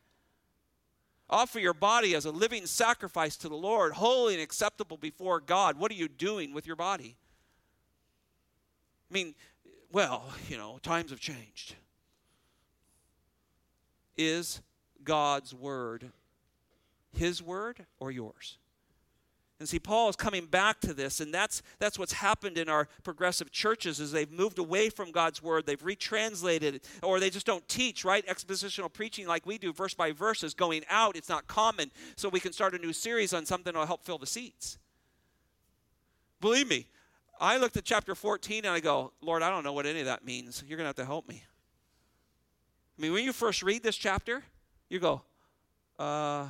Offer your body as a living sacrifice to the Lord, holy and acceptable before God. What are you doing with your body? I mean, well, you know, times have changed. Is God's word his word or yours? And see, Paul is coming back to this, and that's, that's what's happened in our progressive churches is they've moved away from God's word, they've retranslated it, or they just don't teach, right? Expositional preaching like we do, verse by verse, is going out. It's not common, so we can start a new series on something that'll help fill the seats. Believe me, I looked at chapter 14 and I go, Lord, I don't know what any of that means. You're going to have to help me. I mean, when you first read this chapter, you go, uh,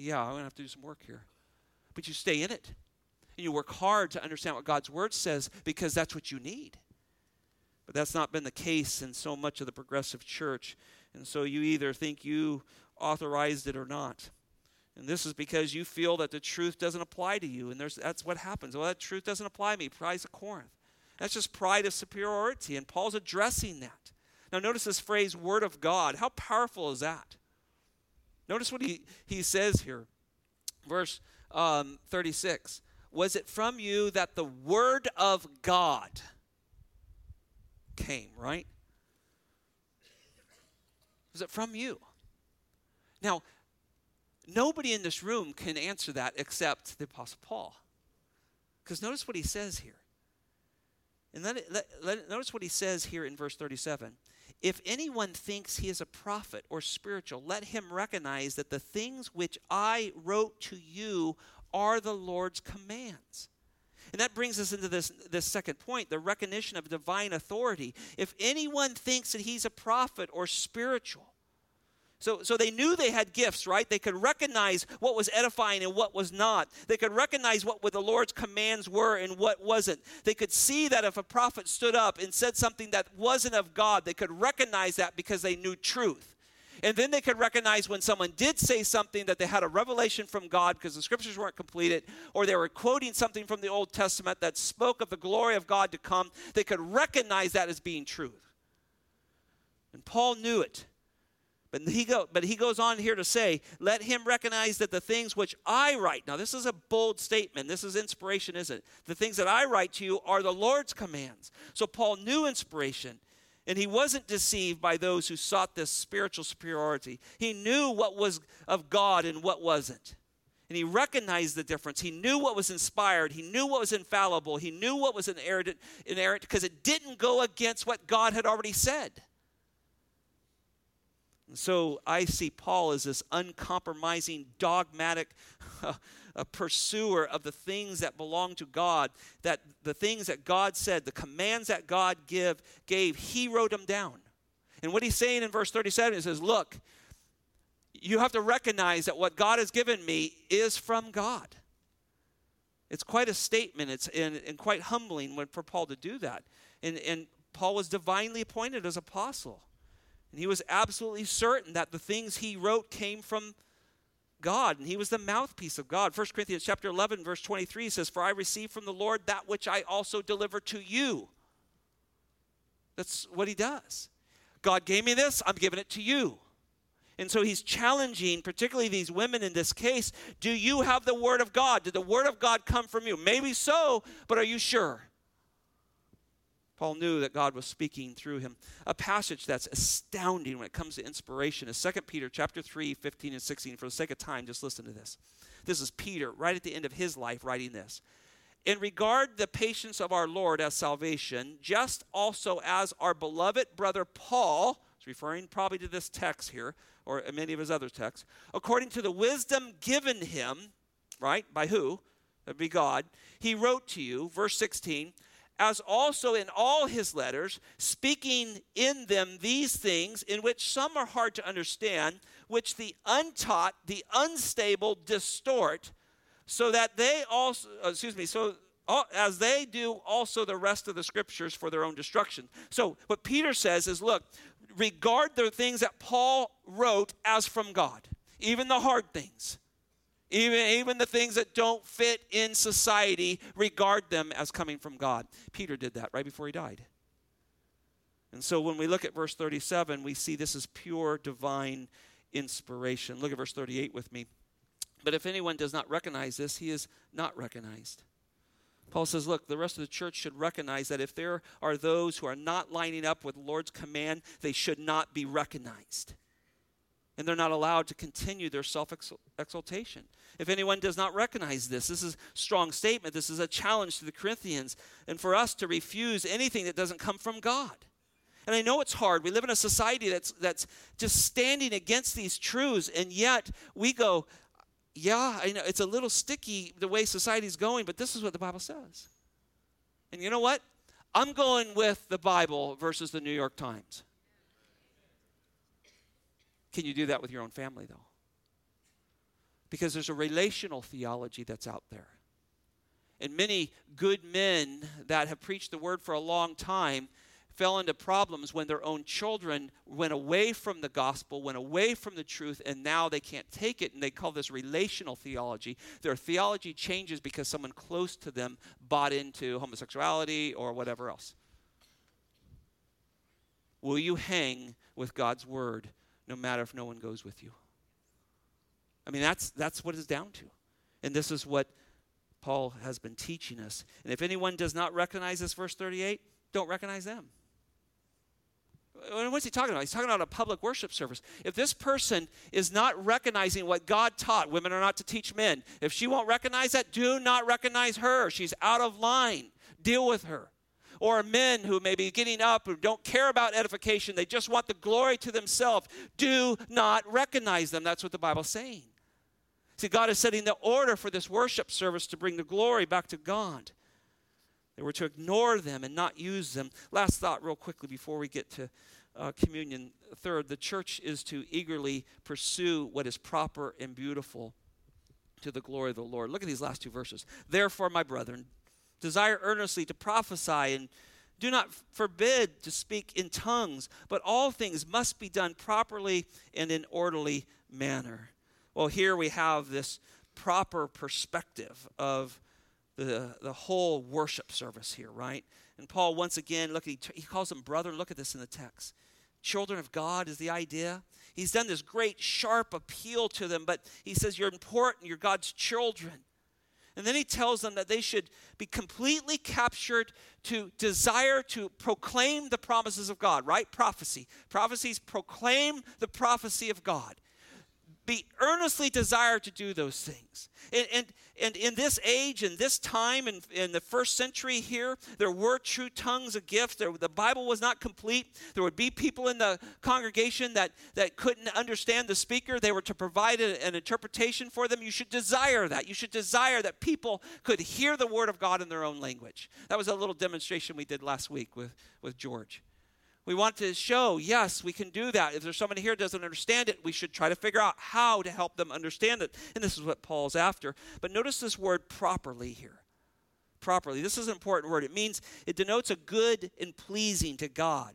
yeah, I'm going to have to do some work here. But you stay in it. And you work hard to understand what God's word says because that's what you need. But that's not been the case in so much of the progressive church. And so you either think you authorized it or not. And this is because you feel that the truth doesn't apply to you. And that's what happens. Well, that truth doesn't apply to me. Pride's of Corinth. That's just pride of superiority. And Paul's addressing that. Now, notice this phrase, word of God. How powerful is that? Notice what he, he says here. Verse um, 36 Was it from you that the word of God came, right? Was it from you? Now, nobody in this room can answer that except the Apostle Paul. Because notice what he says here. And let, it, let, let, notice what he says here in verse 37. If anyone thinks he is a prophet or spiritual, let him recognize that the things which I wrote to you are the Lord's commands. And that brings us into this, this second point the recognition of divine authority. If anyone thinks that he's a prophet or spiritual, so, so they knew they had gifts, right? They could recognize what was edifying and what was not. They could recognize what, the Lord's commands were and what wasn't. They could see that if a prophet stood up and said something that wasn't of God, they could recognize that because they knew truth. And then they could recognize when someone did say something that they had a revelation from God because the scriptures weren't completed, or they were quoting something from the Old Testament that spoke of the glory of God to come. They could recognize that as being truth. And Paul knew it. But he, go, but he goes on here to say, let him recognize that the things which I write, now this is a bold statement. This is inspiration, isn't it? The things that I write to you are the Lord's commands. So Paul knew inspiration, and he wasn't deceived by those who sought this spiritual superiority. He knew what was of God and what wasn't. And he recognized the difference. He knew what was inspired. He knew what was infallible. He knew what was inerrant because it didn't go against what God had already said. So I see Paul as this uncompromising, dogmatic pursuer of the things that belong to God, that the things that God said, the commands that God give, gave, he wrote them down. And what he's saying in verse 37 is says, Look, you have to recognize that what God has given me is from God. It's quite a statement. It's and, and quite humbling when, for Paul to do that. And, and Paul was divinely appointed as apostle. And he was absolutely certain that the things he wrote came from God, and he was the mouthpiece of God. 1 Corinthians chapter 11, verse 23 says, For I received from the Lord that which I also deliver to you. That's what he does. God gave me this, I'm giving it to you. And so he's challenging, particularly these women in this case, do you have the word of God? Did the word of God come from you? Maybe so, but are you sure? Paul knew that God was speaking through him. A passage that's astounding when it comes to inspiration is 2 Peter chapter 3, 15 and 16. For the sake of time, just listen to this. This is Peter right at the end of his life writing this. In regard the patience of our Lord as salvation, just also as our beloved brother Paul, is referring probably to this text here, or many of his other texts, according to the wisdom given him, right, by who? That'd be God. He wrote to you, verse 16, as also in all his letters, speaking in them these things, in which some are hard to understand, which the untaught, the unstable distort, so that they also, uh, excuse me, so as they do also the rest of the scriptures for their own destruction. So what Peter says is look, regard the things that Paul wrote as from God, even the hard things. Even, even the things that don't fit in society, regard them as coming from God. Peter did that right before he died. And so when we look at verse 37, we see this is pure divine inspiration. Look at verse 38 with me. But if anyone does not recognize this, he is not recognized. Paul says, look, the rest of the church should recognize that if there are those who are not lining up with the Lord's command, they should not be recognized and they're not allowed to continue their self exaltation. If anyone does not recognize this, this is a strong statement. This is a challenge to the Corinthians and for us to refuse anything that doesn't come from God. And I know it's hard. We live in a society that's that's just standing against these truths, and yet we go, yeah, I know it's a little sticky the way society's going, but this is what the Bible says. And you know what? I'm going with the Bible versus the New York Times. Can you do that with your own family, though? Because there's a relational theology that's out there. And many good men that have preached the word for a long time fell into problems when their own children went away from the gospel, went away from the truth, and now they can't take it. And they call this relational theology. Their theology changes because someone close to them bought into homosexuality or whatever else. Will you hang with God's word no matter if no one goes with you? I mean, that's, that's what it's down to. And this is what Paul has been teaching us. And if anyone does not recognize this, verse 38, don't recognize them. What's he talking about? He's talking about a public worship service. If this person is not recognizing what God taught, women are not to teach men. If she won't recognize that, do not recognize her. She's out of line. Deal with her. Or men who may be getting up who don't care about edification, they just want the glory to themselves. Do not recognize them. That's what the Bible's saying. See, God is setting the order for this worship service to bring the glory back to God. They were to ignore them and not use them. Last thought, real quickly, before we get to uh, communion. Third, the church is to eagerly pursue what is proper and beautiful to the glory of the Lord. Look at these last two verses. Therefore, my brethren, desire earnestly to prophesy and do not forbid to speak in tongues, but all things must be done properly and in orderly manner. Well, here we have this proper perspective of the, the whole worship service here, right? And Paul, once again, look, he, he calls them brother. Look at this in the text. Children of God is the idea. He's done this great, sharp appeal to them, but he says, You're important, you're God's children. And then he tells them that they should be completely captured to desire to proclaim the promises of God, right? Prophecy. Prophecies proclaim the prophecy of God be earnestly desire to do those things. And, and, and in this age, in this time, in, in the first century here, there were true tongues of gift. There, the Bible was not complete. There would be people in the congregation that, that couldn't understand the speaker. They were to provide a, an interpretation for them. You should desire that. You should desire that people could hear the word of God in their own language. That was a little demonstration we did last week with, with George. We want to show, yes, we can do that. If there's someone here doesn't understand it, we should try to figure out how to help them understand it. And this is what Paul's after. But notice this word properly here. Properly. This is an important word. It means, it denotes a good and pleasing to God.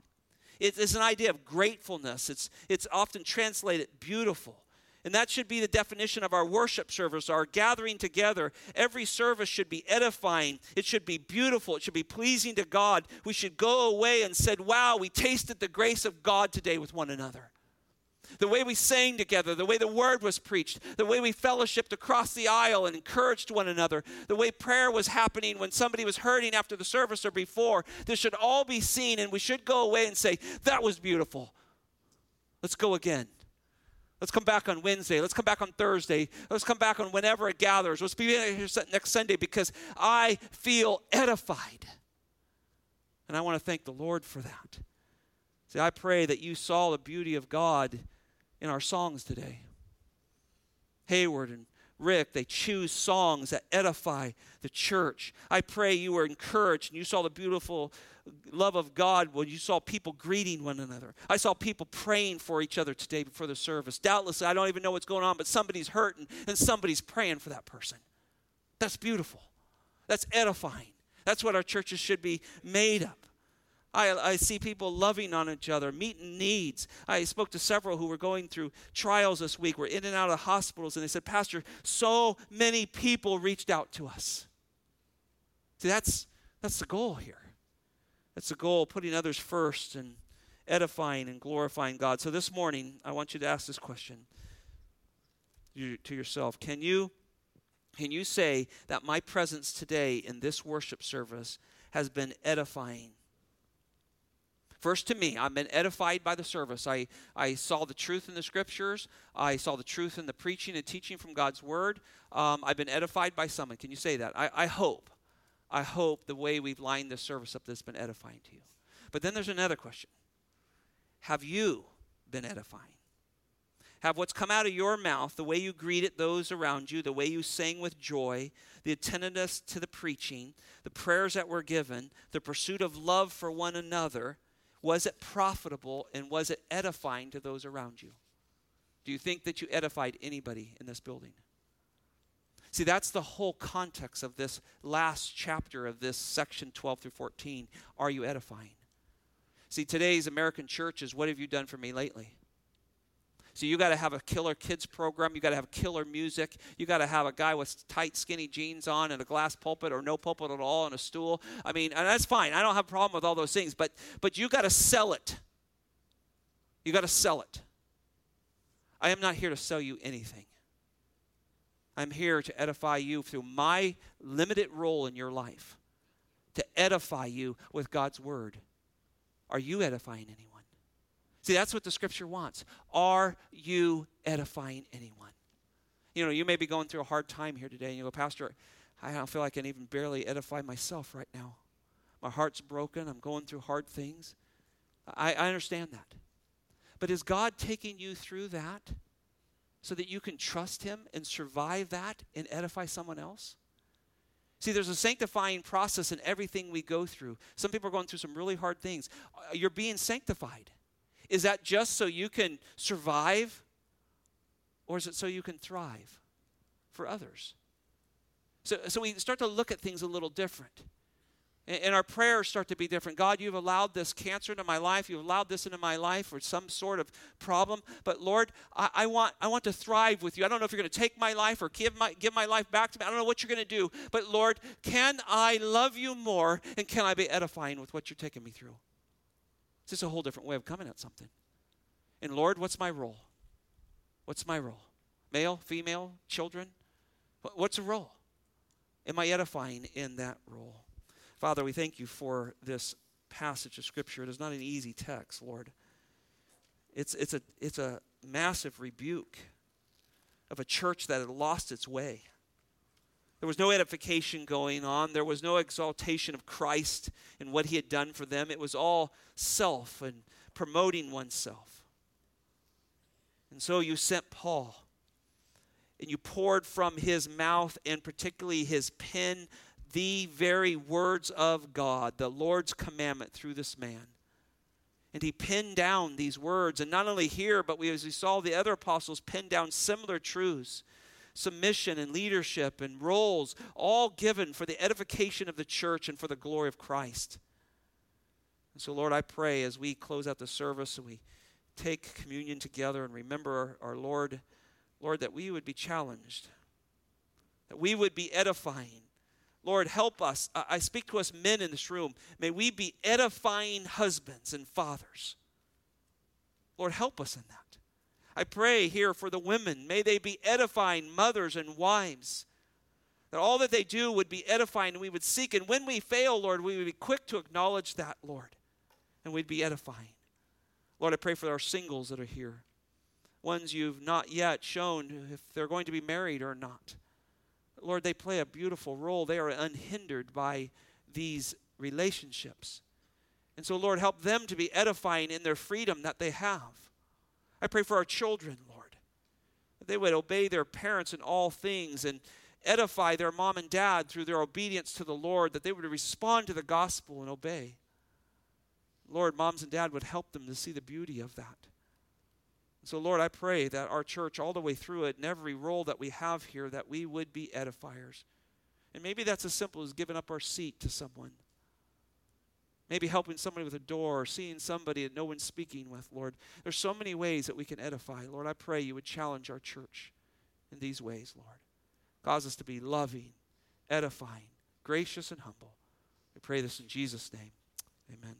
It's an idea of gratefulness. It's, it's often translated beautiful. And that should be the definition of our worship service, our gathering together. Every service should be edifying. It should be beautiful. It should be pleasing to God. We should go away and said, "Wow, we tasted the grace of God today with one another." The way we sang together, the way the word was preached, the way we fellowshipped across the aisle and encouraged one another, the way prayer was happening when somebody was hurting after the service or before. This should all be seen, and we should go away and say, That was beautiful. Let's go again. Let's come back on Wednesday. Let's come back on Thursday. Let's come back on whenever it gathers. Let's be here next Sunday because I feel edified. And I want to thank the Lord for that. See, I pray that you saw the beauty of God in our songs today. Hayward and Rick, they choose songs that edify the church. I pray you were encouraged and you saw the beautiful love of God when you saw people greeting one another. I saw people praying for each other today before the service. Doubtless, I don't even know what's going on, but somebody's hurting and somebody's praying for that person. That's beautiful. That's edifying. That's what our churches should be made of. I, I, see people loving on each other, meeting needs. I spoke to several who were going through trials this week, were in and out of hospitals, and they said, Pastor, so many people reached out to us. See, that's, that's the goal here. That's the goal, putting others first and edifying and glorifying God. So this morning, I want you to ask this question to yourself Can you, can you say that my presence today in this worship service has been edifying? First, to me, I've been edified by the service. I, I saw the truth in the scriptures. I saw the truth in the preaching and teaching from God's word. Um, I've been edified by someone. Can you say that? I, I hope. I hope the way we've lined this service up that's been edifying to you. But then there's another question Have you been edifying? Have what's come out of your mouth, the way you greeted those around you, the way you sang with joy, the attentiveness to the preaching, the prayers that were given, the pursuit of love for one another, was it profitable and was it edifying to those around you? Do you think that you edified anybody in this building? See, that's the whole context of this last chapter of this section 12 through 14. Are you edifying? See, today's American church is what have you done for me lately? So you got to have a killer kids program. You got to have killer music. You got to have a guy with tight, skinny jeans on and a glass pulpit or no pulpit at all and a stool. I mean, and that's fine. I don't have a problem with all those things, but but you got to sell it. You got to sell it. I am not here to sell you anything. I'm here to edify you through my limited role in your life, to edify you with God's word. Are you edifying anyone? See, that's what the scripture wants. Are you edifying anyone? You know, you may be going through a hard time here today, and you go, Pastor, I don't feel like I can even barely edify myself right now. My heart's broken. I'm going through hard things. I, I understand that. But is God taking you through that so that you can trust Him and survive that and edify someone else? See, there's a sanctifying process in everything we go through. Some people are going through some really hard things. Uh, you're being sanctified. Is that just so you can survive? Or is it so you can thrive for others? So, so we start to look at things a little different. And, and our prayers start to be different. God, you've allowed this cancer into my life. You've allowed this into my life or some sort of problem. But Lord, I, I, want, I want to thrive with you. I don't know if you're going to take my life or give my, give my life back to me. I don't know what you're going to do. But Lord, can I love you more and can I be edifying with what you're taking me through? It's just a whole different way of coming at something. And Lord, what's my role? What's my role? Male, female, children? What's a role? Am I edifying in that role? Father, we thank you for this passage of Scripture. It is not an easy text, Lord. It's, it's, a, it's a massive rebuke of a church that had lost its way. There was no edification going on. There was no exaltation of Christ and what he had done for them. It was all self and promoting oneself. And so you sent Paul and you poured from his mouth and particularly his pen the very words of God, the Lord's commandment through this man. And he pinned down these words. And not only here, but we, as we saw the other apostles pin down similar truths submission and leadership and roles, all given for the edification of the church and for the glory of Christ. And so, Lord, I pray as we close out the service and we take communion together and remember our, our Lord, Lord, that we would be challenged, that we would be edifying. Lord, help us. I speak to us men in this room. May we be edifying husbands and fathers. Lord, help us in that. I pray here for the women. May they be edifying mothers and wives. That all that they do would be edifying and we would seek. And when we fail, Lord, we would be quick to acknowledge that, Lord, and we'd be edifying. Lord, I pray for our singles that are here, ones you've not yet shown if they're going to be married or not. Lord, they play a beautiful role. They are unhindered by these relationships. And so, Lord, help them to be edifying in their freedom that they have. I pray for our children, Lord, that they would obey their parents in all things and edify their mom and dad through their obedience to the Lord, that they would respond to the gospel and obey. Lord, moms and dad would help them to see the beauty of that. So, Lord, I pray that our church, all the way through it, in every role that we have here, that we would be edifiers. And maybe that's as simple as giving up our seat to someone. Maybe helping somebody with a door or seeing somebody that no one's speaking with, Lord. There's so many ways that we can edify. Lord, I pray you would challenge our church in these ways, Lord. Cause us to be loving, edifying, gracious, and humble. We pray this in Jesus' name. Amen.